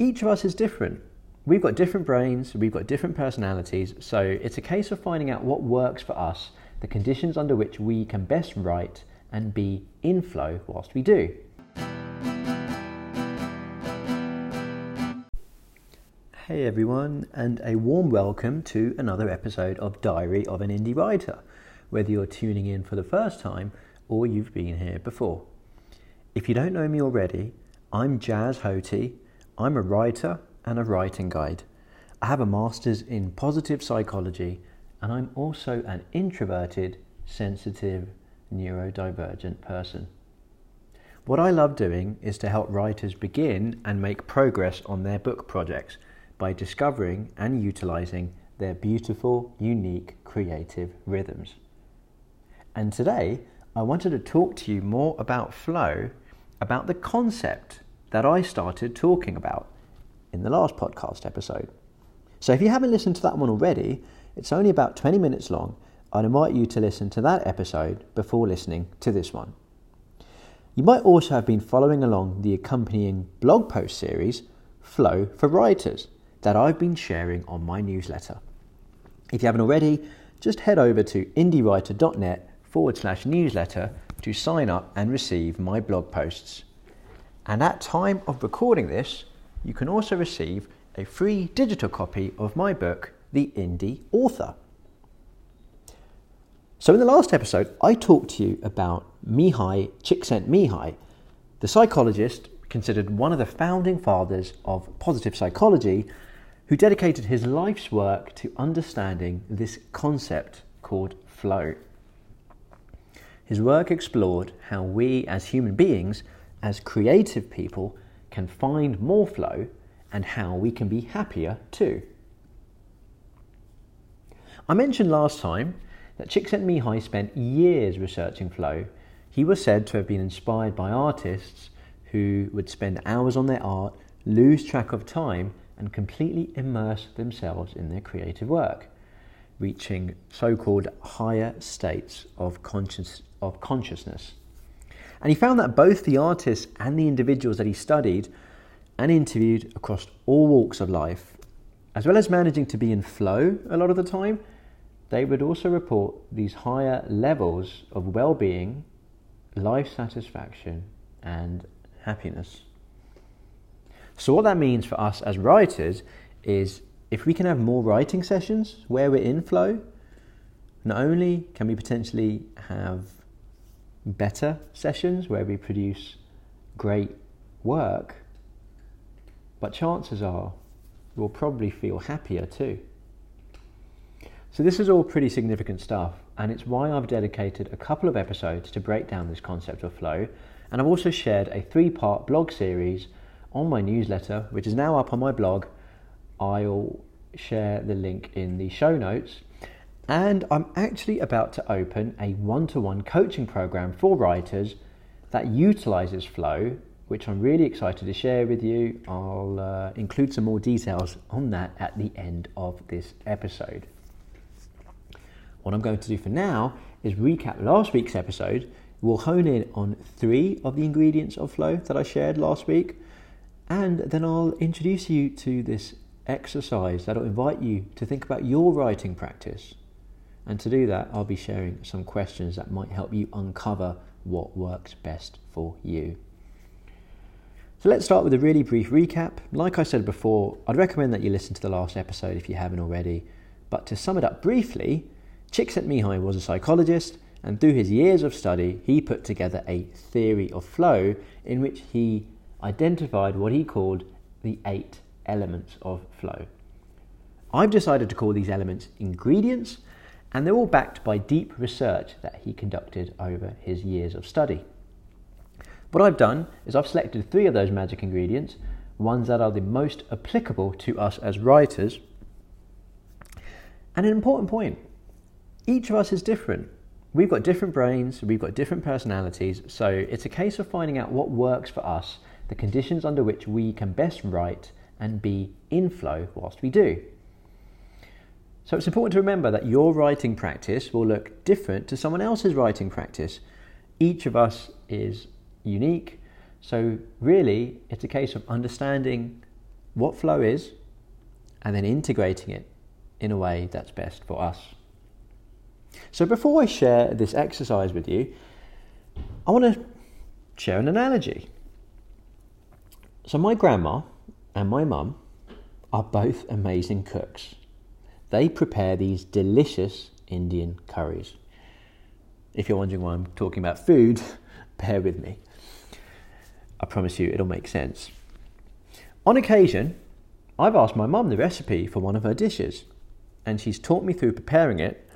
Each of us is different. We've got different brains, we've got different personalities, so it's a case of finding out what works for us, the conditions under which we can best write and be in flow whilst we do. Hey everyone, and a warm welcome to another episode of Diary of an Indie Writer, whether you're tuning in for the first time or you've been here before. If you don't know me already, I'm Jas Hothi. I'm a writer and a writing guide. I have a master's in positive psychology, and I'm also an introverted, sensitive, neurodivergent person. What I love doing is to help writers begin and make progress on their book projects by discovering and utilizing their beautiful, unique, creative rhythms. And today, I wanted to talk to you more about flow, about the concept that I started talking about in the last podcast episode. So if you haven't listened to that one already, it's only about 20 minutes long. I'd invite you to listen to that episode before listening to this one. You might also have been following along the accompanying blog post series, Flow for Writers, that I've been sharing on my newsletter. If you haven't already, just head over to indiewriter.net forward slash newsletter to sign up and receive my blog posts. And at time of recording this, you can also receive a free digital copy of my book, The Indie Author. So, in the last episode, I talked to you about Mihaly Csikszentmihalyi, the psychologist considered one of the founding fathers of positive psychology, who dedicated his life's work to understanding this concept called flow. His work explored how we as human beings, as creative people, can find more flow and how we can be happier too. I mentioned last time that Csikszentmihalyi spent years researching flow. He was said to have been inspired by artists who would spend hours on their art, lose track of time, and completely immerse themselves in their creative work, reaching so called higher states of, conscious, of consciousness. And he found that both the artists and the individuals that he studied and interviewed across all walks of life, as well as managing to be in flow a lot of the time, they would also report these higher levels of well being, life satisfaction, and happiness. So, what that means for us as writers is if we can have more writing sessions where we're in flow, not only can we potentially have better sessions where we produce great work, but chances are we'll probably feel happier too. So, this is all pretty significant stuff, and it's why I've dedicated a couple of episodes to break down this concept of flow. And I've also shared a three part blog series on my newsletter, which is now up on my blog. I'll share the link in the show notes and I'm actually about to open a one to one coaching program for writers that utilizes flow, which I'm really excited to share with you. I'll uh, include some more details on that at the end of this episode. What I'm going to do for now is recap last week's episode. We'll hone in on three of the ingredients of flow that I shared last week, and then I'll introduce you to this exercise that'll invite you to think about your writing practice and to do that, I'll be sharing some questions that might help you uncover what works best for you. So let's start with a really brief recap. Like I said before, I'd recommend that you listen to the last episode if you haven't already. But to sum it up briefly, Csikszentmihalyi was a psychologist, and through his years of study, he put together a theory of flow in which he identified what he called the eight elements of flow. I've decided to call these elements ingredients and they're all backed by deep research that he conducted over his years of study. What I've done is I've selected three of those magic ingredients, ones that are the most applicable to us as writers. And an important point each of us is different. We've got different brains, we've got different personalities, so it's a case of finding out what works for us, the conditions under which we can best write and be in flow whilst we do. So it's important to remember that your writing practice will look different to someone else's writing practice. Each of us is unique, so really it's a case of understanding what flow is and then integrating it in a way that's best for us. So before I share this exercise with you, I want to share an analogy. So, my grandma and my mum are both amazing cooks. They prepare these delicious Indian curries. If you're wondering why I'm talking about food, bear with me. I promise you it'll make sense. On occasion, I've asked my mum the recipe for one of her dishes, and she's taught me through preparing it.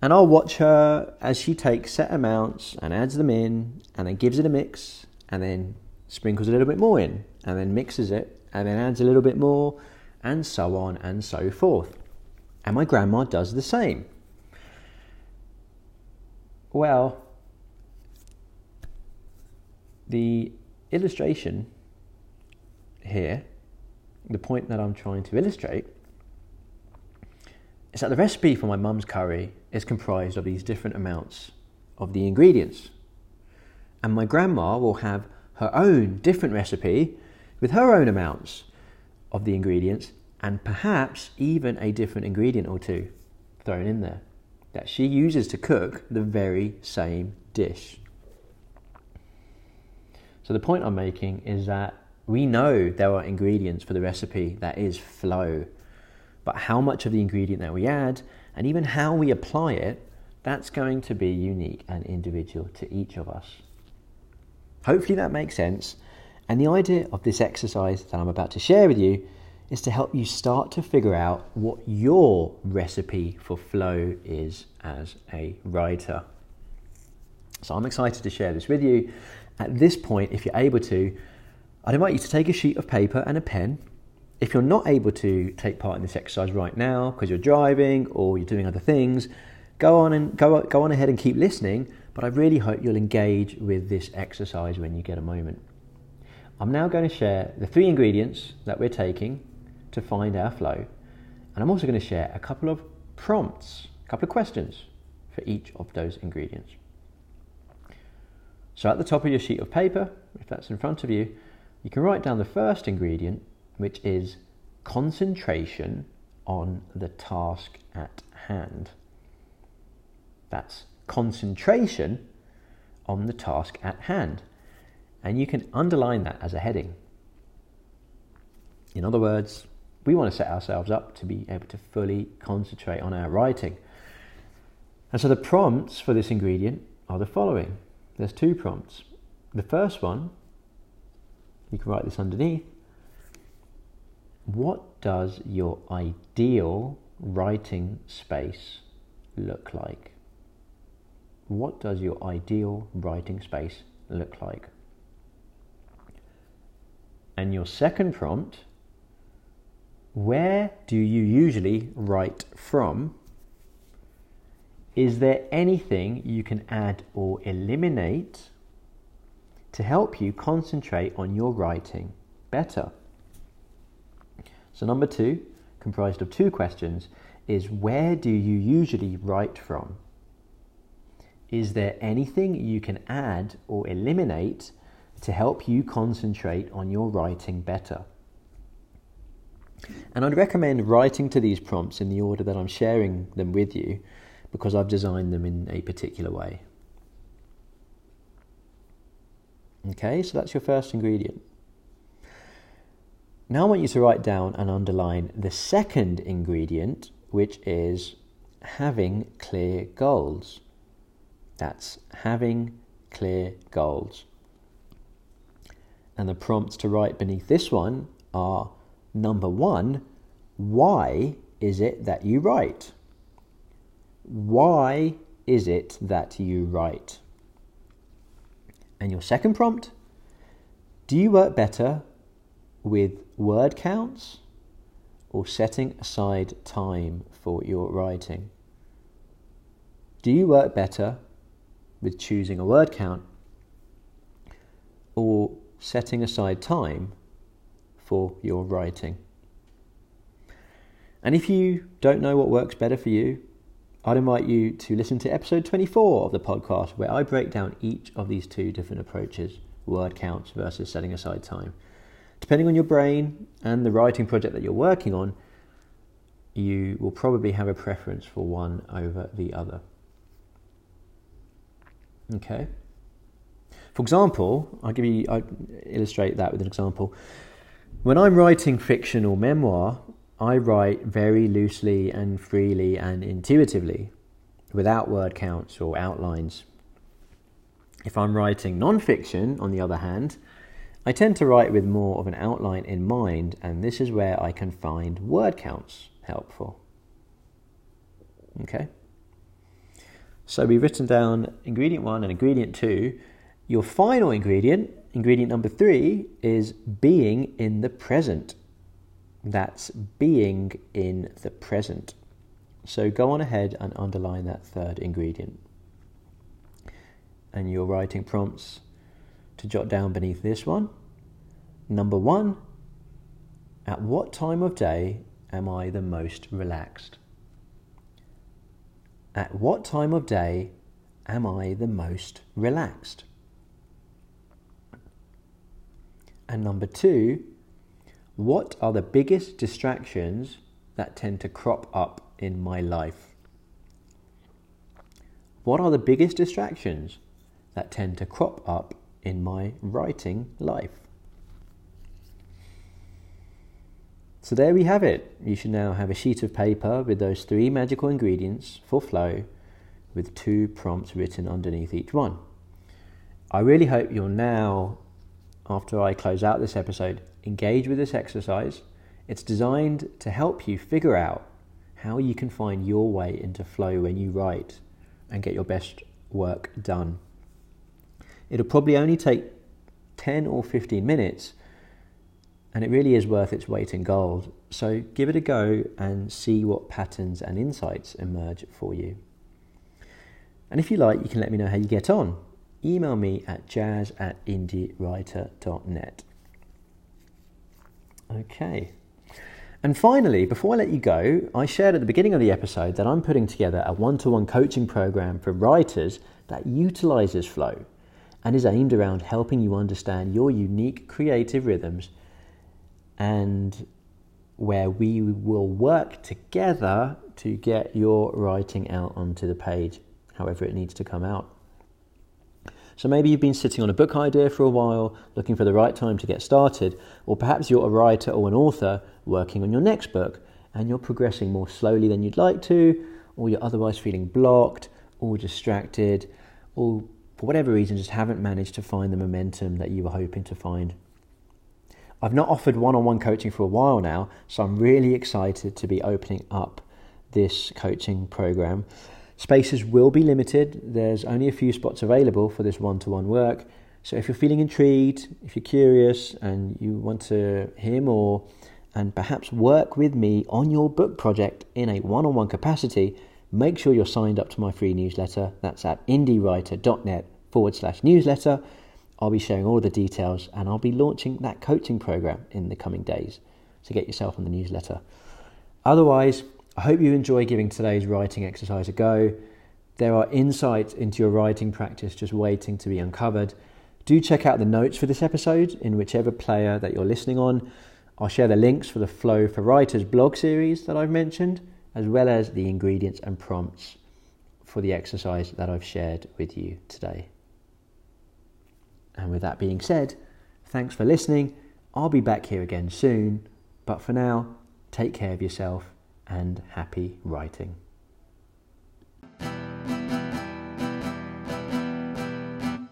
And I'll watch her as she takes set amounts and adds them in, and then gives it a mix, and then sprinkles a little bit more in, and then mixes it, and then adds a little bit more, and so on and so forth. And my grandma does the same. Well, the illustration here, the point that I'm trying to illustrate, is that the recipe for my mum's curry is comprised of these different amounts of the ingredients. And my grandma will have her own different recipe with her own amounts of the ingredients and perhaps even a different ingredient or two thrown in there that she uses to cook the very same dish. So, the point I'm making is that we know there are ingredients for the recipe that is flow, but how much of the ingredient that we add and even how we apply it, that's going to be unique and individual to each of us. Hopefully, that makes sense. And the idea of this exercise that I'm about to share with you is to help you start to figure out what your recipe for flow is as a writer. So I'm excited to share this with you. At this point, if you're able to, I'd invite you to take a sheet of paper and a pen. If you're not able to take part in this exercise right now because you're driving or you're doing other things, go on and go, go on ahead and keep listening. But I really hope you'll engage with this exercise when you get a moment. I'm now going to share the three ingredients that we're taking to find our flow. And I'm also going to share a couple of prompts, a couple of questions for each of those ingredients. So at the top of your sheet of paper, if that's in front of you, you can write down the first ingredient, which is concentration on the task at hand. That's concentration on the task at hand. And you can underline that as a heading. In other words, we want to set ourselves up to be able to fully concentrate on our writing. And so the prompts for this ingredient are the following. There's two prompts. The first one, you can write this underneath. What does your ideal writing space look like? What does your ideal writing space look like? And your second prompt where do you usually write from? Is there anything you can add or eliminate to help you concentrate on your writing better? So, number two, comprised of two questions, is where do you usually write from? Is there anything you can add or eliminate to help you concentrate on your writing better? And I'd recommend writing to these prompts in the order that I'm sharing them with you because I've designed them in a particular way. Okay, so that's your first ingredient. Now I want you to write down and underline the second ingredient, which is having clear goals. That's having clear goals. And the prompts to write beneath this one are Number one, why is it that you write? Why is it that you write? And your second prompt, do you work better with word counts or setting aside time for your writing? Do you work better with choosing a word count or setting aside time for your writing. And if you don't know what works better for you, I'd invite you to listen to episode 24 of the podcast, where I break down each of these two different approaches word counts versus setting aside time. Depending on your brain and the writing project that you're working on, you will probably have a preference for one over the other. Okay. For example, I'll give you, I illustrate that with an example. When I'm writing fiction or memoir, I write very loosely and freely and intuitively, without word counts or outlines. If I'm writing non-fiction, on the other hand, I tend to write with more of an outline in mind, and this is where I can find word counts helpful. Okay? So we've written down ingredient one and ingredient two. Your final ingredient, ingredient number three, is being in the present. That's being in the present. So go on ahead and underline that third ingredient. And your writing prompts to jot down beneath this one. Number one, at what time of day am I the most relaxed? At what time of day am I the most relaxed? And number two, what are the biggest distractions that tend to crop up in my life? What are the biggest distractions that tend to crop up in my writing life? So there we have it. You should now have a sheet of paper with those three magical ingredients for flow with two prompts written underneath each one. I really hope you're now, after I close out this episode, engage with this exercise. It's designed to help you figure out how you can find your way into flow when you write and get your best work done. It'll probably only take 10 or 15 minutes and it really is worth its weight in gold. So give it a go and see what patterns and insights emerge for you. And if you like, you can let me know how you get on. Email me at jas at indiewriter.net. Okay. And finally, before I let you go, I shared at the beginning of the episode that I'm putting together a one to one coaching program for writers that utilizes flow and is aimed around helping you understand your unique creative rhythms and where we will work together to get your writing out onto the page, however it needs to come out. So maybe you've been sitting on a book idea for a while, looking for the right time to get started, or perhaps you're a writer or an author working on your next book and you're progressing more slowly than you'd like to, or you're otherwise feeling blocked or distracted, or for whatever reason just haven't managed to find the momentum that you were hoping to find I've not offered one on one coaching for a while now, so I'm really excited to be opening up this coaching program. Spaces will be limited, there's only a few spots available for this one to one work. So if you're feeling intrigued, if you're curious, and you want to hear more, and perhaps work with me on your book project in a one on one capacity, make sure you're signed up to my free newsletter. That's at indiewriter.net forward slash newsletter. I'll be sharing all the details and I'll be launching that coaching program in the coming days. So get yourself on the newsletter. Otherwise, I hope you enjoy giving today's writing exercise a go. There are insights into your writing practice just waiting to be uncovered. Do check out the notes for this episode in whichever player that you're listening on. I'll share the links for the Flow for Writers blog series that I've mentioned, as well as the ingredients and prompts for the exercise that I've shared with you today. And with that being said, thanks for listening. I'll be back here again soon. But for now, take care of yourself and happy writing.